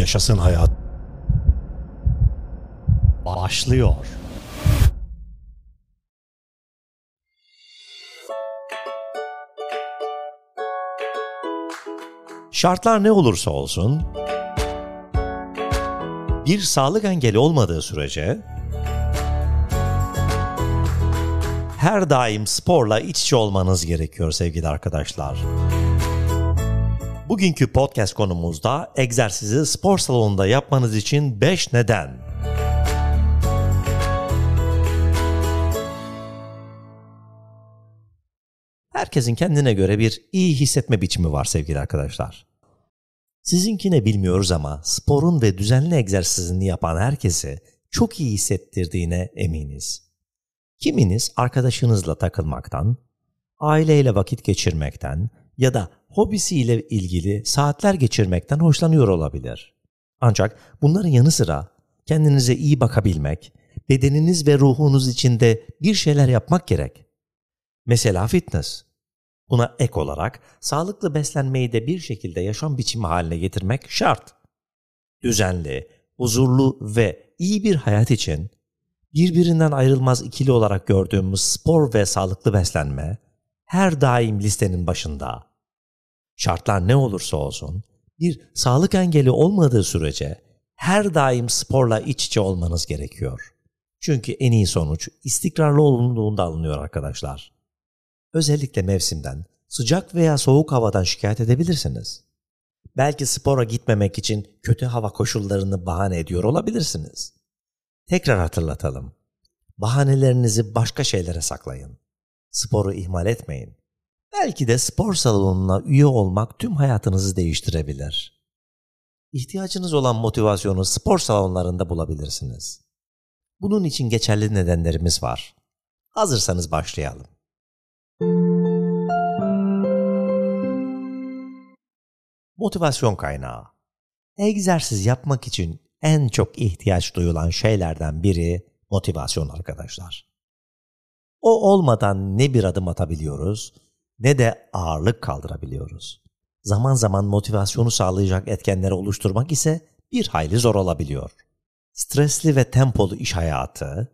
Yaşasın hayat. Başlıyor. Şartlar ne olursa olsun, bir sağlık engeli olmadığı sürece her daim sporla iç içe olmanız gerekiyor sevgili arkadaşlar. Bugünkü podcast konumuzda egzersizi spor salonunda yapmanız için 5 neden. Herkesin kendine göre bir iyi hissetme biçimi var sevgili arkadaşlar. Sizinkine bilmiyoruz ama sporun ve düzenli egzersizini yapan herkese çok iyi hissettirdiğine eminiz. Kiminiz arkadaşınızla takılmaktan, aileyle vakit geçirmekten ya da hobisiyle ilgili saatler geçirmekten hoşlanıyor olabilir. Ancak bunların yanı sıra kendinize iyi bakabilmek, bedeniniz ve ruhunuz için de bir şeyler yapmak gerek. Mesela fitness. Buna ek olarak sağlıklı beslenmeyi de bir şekilde yaşam biçimi haline getirmek şart. Düzenli, huzurlu ve iyi bir hayat için birbirinden ayrılmaz ikili olarak gördüğümüz spor ve sağlıklı beslenme her daim listenin başında. Şartlar ne olursa olsun bir sağlık engeli olmadığı sürece her daim sporla iç içe olmanız gerekiyor. Çünkü en iyi sonuç istikrarlı olunduğunda alınıyor arkadaşlar. Özellikle mevsimden, sıcak veya soğuk havadan şikayet edebilirsiniz. Belki spora gitmemek için kötü hava koşullarını bahane ediyor olabilirsiniz. Tekrar hatırlatalım. Bahanelerinizi başka şeylere saklayın. Sporu ihmal etmeyin. Belki de spor salonuna üye olmak tüm hayatınızı değiştirebilir. İhtiyacınız olan motivasyonu spor salonlarında bulabilirsiniz. Bunun için geçerli nedenlerimiz var. Hazırsanız başlayalım. Motivasyon kaynağı. Egzersiz yapmak için en çok ihtiyaç duyulan şeylerden biri motivasyon arkadaşlar. O olmadan ne bir adım atabiliyoruz ne de ağırlık kaldırabiliyoruz. Zaman zaman motivasyonu sağlayacak etkenleri oluşturmak ise bir hayli zor olabiliyor. Stresli ve tempolu iş hayatı,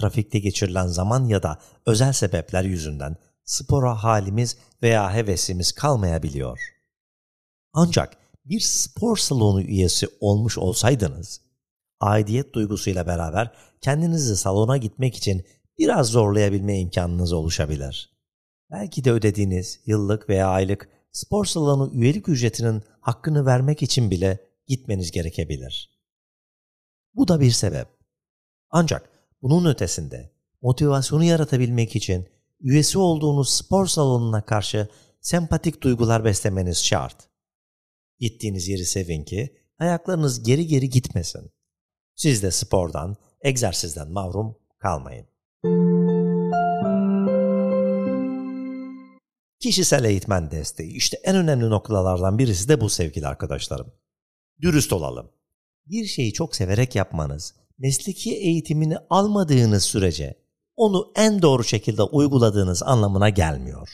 trafikte geçirilen zaman ya da özel sebepler yüzünden spora halimiz veya hevesimiz kalmayabiliyor. Ancak bir spor salonu üyesi olmuş olsaydınız, aidiyet duygusuyla beraber kendinizi salona gitmek için biraz zorlayabilme imkanınız oluşabilir. Belki de ödediğiniz yıllık veya aylık spor salonu üyelik ücretinin hakkını vermek için bile gitmeniz gerekebilir. Bu da bir sebep. Ancak bunun ötesinde motivasyonu yaratabilmek için üyesi olduğunuz spor salonuna karşı sempatik duygular beslemeniz şart. Gittiğiniz yeri sevin ki ayaklarınız geri geri gitmesin. Siz de spordan, egzersizden mahrum kalmayın. Kişisel eğitmen desteği işte en önemli noktalardan birisi de bu sevgili arkadaşlarım. Dürüst olalım. Bir şeyi çok severek yapmanız, mesleki eğitimini almadığınız sürece onu en doğru şekilde uyguladığınız anlamına gelmiyor.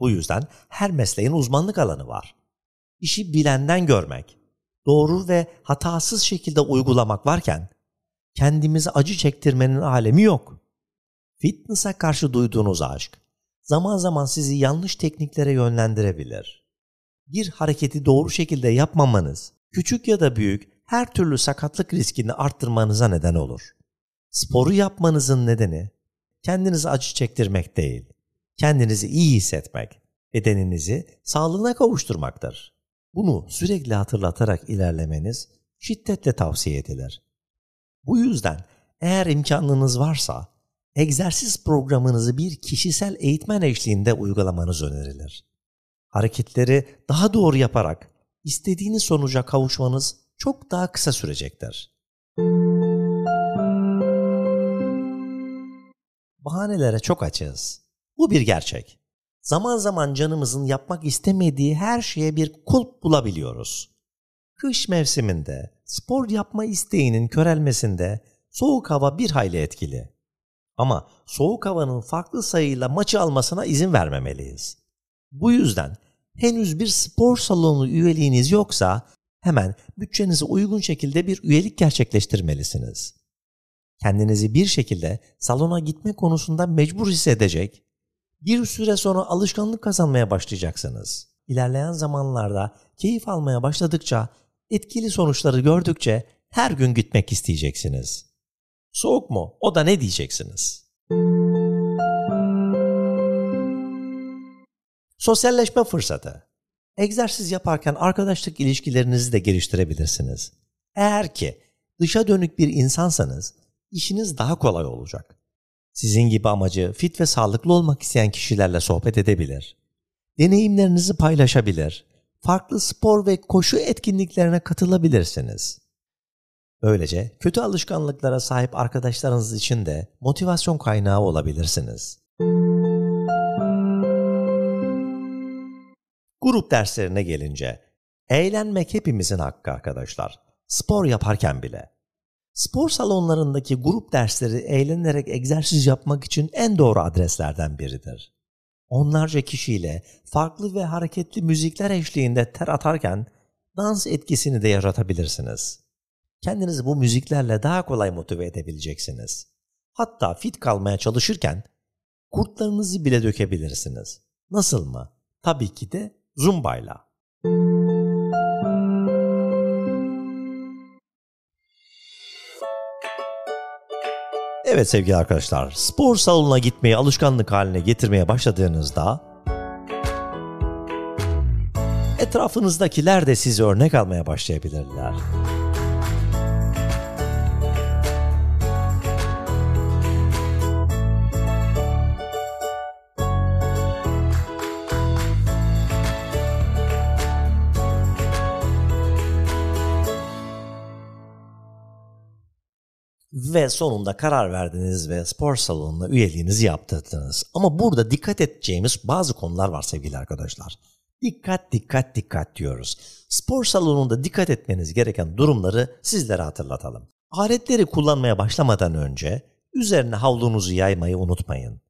Bu yüzden her mesleğin uzmanlık alanı var. İşi bilenden görmek, doğru ve hatasız şekilde uygulamak varken kendimizi acı çektirmenin alemi yok. Fitness'a karşı duyduğunuz aşk, zaman zaman sizi yanlış tekniklere yönlendirebilir. Bir hareketi doğru şekilde yapmamanız, küçük ya da büyük her türlü sakatlık riskini arttırmanıza neden olur. Sporu yapmanızın nedeni kendinizi acı çektirmek değil, kendinizi iyi hissetmek, bedeninizi sağlığına kavuşturmaktır. Bunu sürekli hatırlatarak ilerlemeniz şiddetle tavsiye edilir. Bu yüzden eğer imkanınız varsa egzersiz programınızı bir kişisel eğitmen eşliğinde uygulamanız önerilir. Hareketleri daha doğru yaparak istediğiniz sonuca kavuşmanız çok daha kısa sürecektir. Bahanelere çok açığız. Bu bir gerçek. Zaman zaman canımızın yapmak istemediği her şeye bir kulp bulabiliyoruz. Kış mevsiminde spor yapma isteğinin körelmesinde soğuk hava bir hayli etkili. Ama soğuk havanın farklı sayıyla maçı almasına izin vermemeliyiz. Bu yüzden henüz bir spor salonu üyeliğiniz yoksa hemen bütçenize uygun şekilde bir üyelik gerçekleştirmelisiniz. Kendinizi bir şekilde salona gitme konusunda mecbur hissedecek, bir süre sonra alışkanlık kazanmaya başlayacaksınız. İlerleyen zamanlarda keyif almaya başladıkça, etkili sonuçları gördükçe her gün gitmek isteyeceksiniz. Soğuk mu? O da ne diyeceksiniz? Sosyalleşme fırsatı. Egzersiz yaparken arkadaşlık ilişkilerinizi de geliştirebilirsiniz. Eğer ki dışa dönük bir insansanız işiniz daha kolay olacak. Sizin gibi amacı fit ve sağlıklı olmak isteyen kişilerle sohbet edebilir. Deneyimlerinizi paylaşabilir. Farklı spor ve koşu etkinliklerine katılabilirsiniz. Böylece kötü alışkanlıklara sahip arkadaşlarınız için de motivasyon kaynağı olabilirsiniz. Grup derslerine gelince, eğlenmek hepimizin hakkı arkadaşlar. Spor yaparken bile. Spor salonlarındaki grup dersleri eğlenerek egzersiz yapmak için en doğru adreslerden biridir. Onlarca kişiyle farklı ve hareketli müzikler eşliğinde ter atarken dans etkisini de yaratabilirsiniz. Kendinizi bu müziklerle daha kolay motive edebileceksiniz. Hatta fit kalmaya çalışırken kurtlarınızı bile dökebilirsiniz. Nasıl mı? Tabii ki de zumbayla. Evet sevgili arkadaşlar, spor salonuna gitmeyi alışkanlık haline getirmeye başladığınızda etrafınızdakiler de sizi örnek almaya başlayabilirler. Ve sonunda karar verdiniz ve spor salonuna üyeliğinizi yaptırdınız. Ama burada dikkat edeceğimiz bazı konular var sevgili arkadaşlar. Dikkat dikkat dikkat diyoruz. Spor salonunda dikkat etmeniz gereken durumları sizlere hatırlatalım. Aletleri kullanmaya başlamadan önce üzerine havlunuzu yaymayı unutmayın.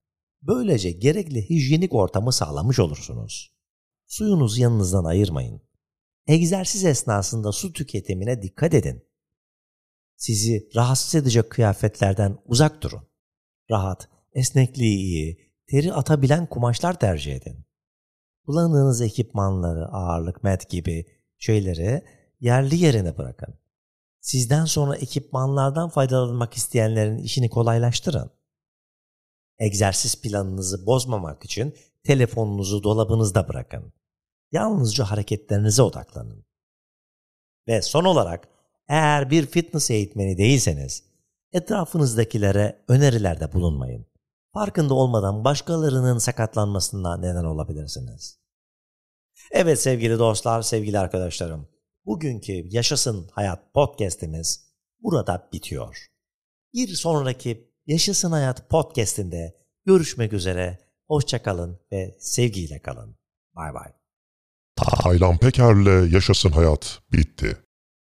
Böylece gerekli hijyenik ortamı sağlamış olursunuz. Suyunuzu yanınızdan ayırmayın. Egzersiz esnasında su tüketimine dikkat edin. Sizi rahatsız edecek kıyafetlerden uzak durun. Rahat, esnekliği iyi, teri atabilen kumaşlar tercih edin. Kullandığınız ekipmanları, ağırlık, met gibi şeyleri yerli yerine bırakın. Sizden sonra ekipmanlardan faydalanmak isteyenlerin işini kolaylaştırın. Egzersiz planınızı bozmamak için telefonunuzu dolabınızda bırakın. Yalnızca hareketlerinize odaklanın. Ve son olarak eğer bir fitness eğitmeni değilseniz etrafınızdakilere önerilerde bulunmayın. Farkında olmadan başkalarının sakatlanmasına neden olabilirsiniz. Evet sevgili dostlar, sevgili arkadaşlarım. Bugünkü Yaşasın Hayat podcast'imiz burada bitiyor. Bir sonraki Yaşasın Hayat podcast'inde görüşmek üzere. Hoşçakalın ve sevgiyle kalın. Bay bay. Taylan Peker'le Yaşasın Hayat bitti.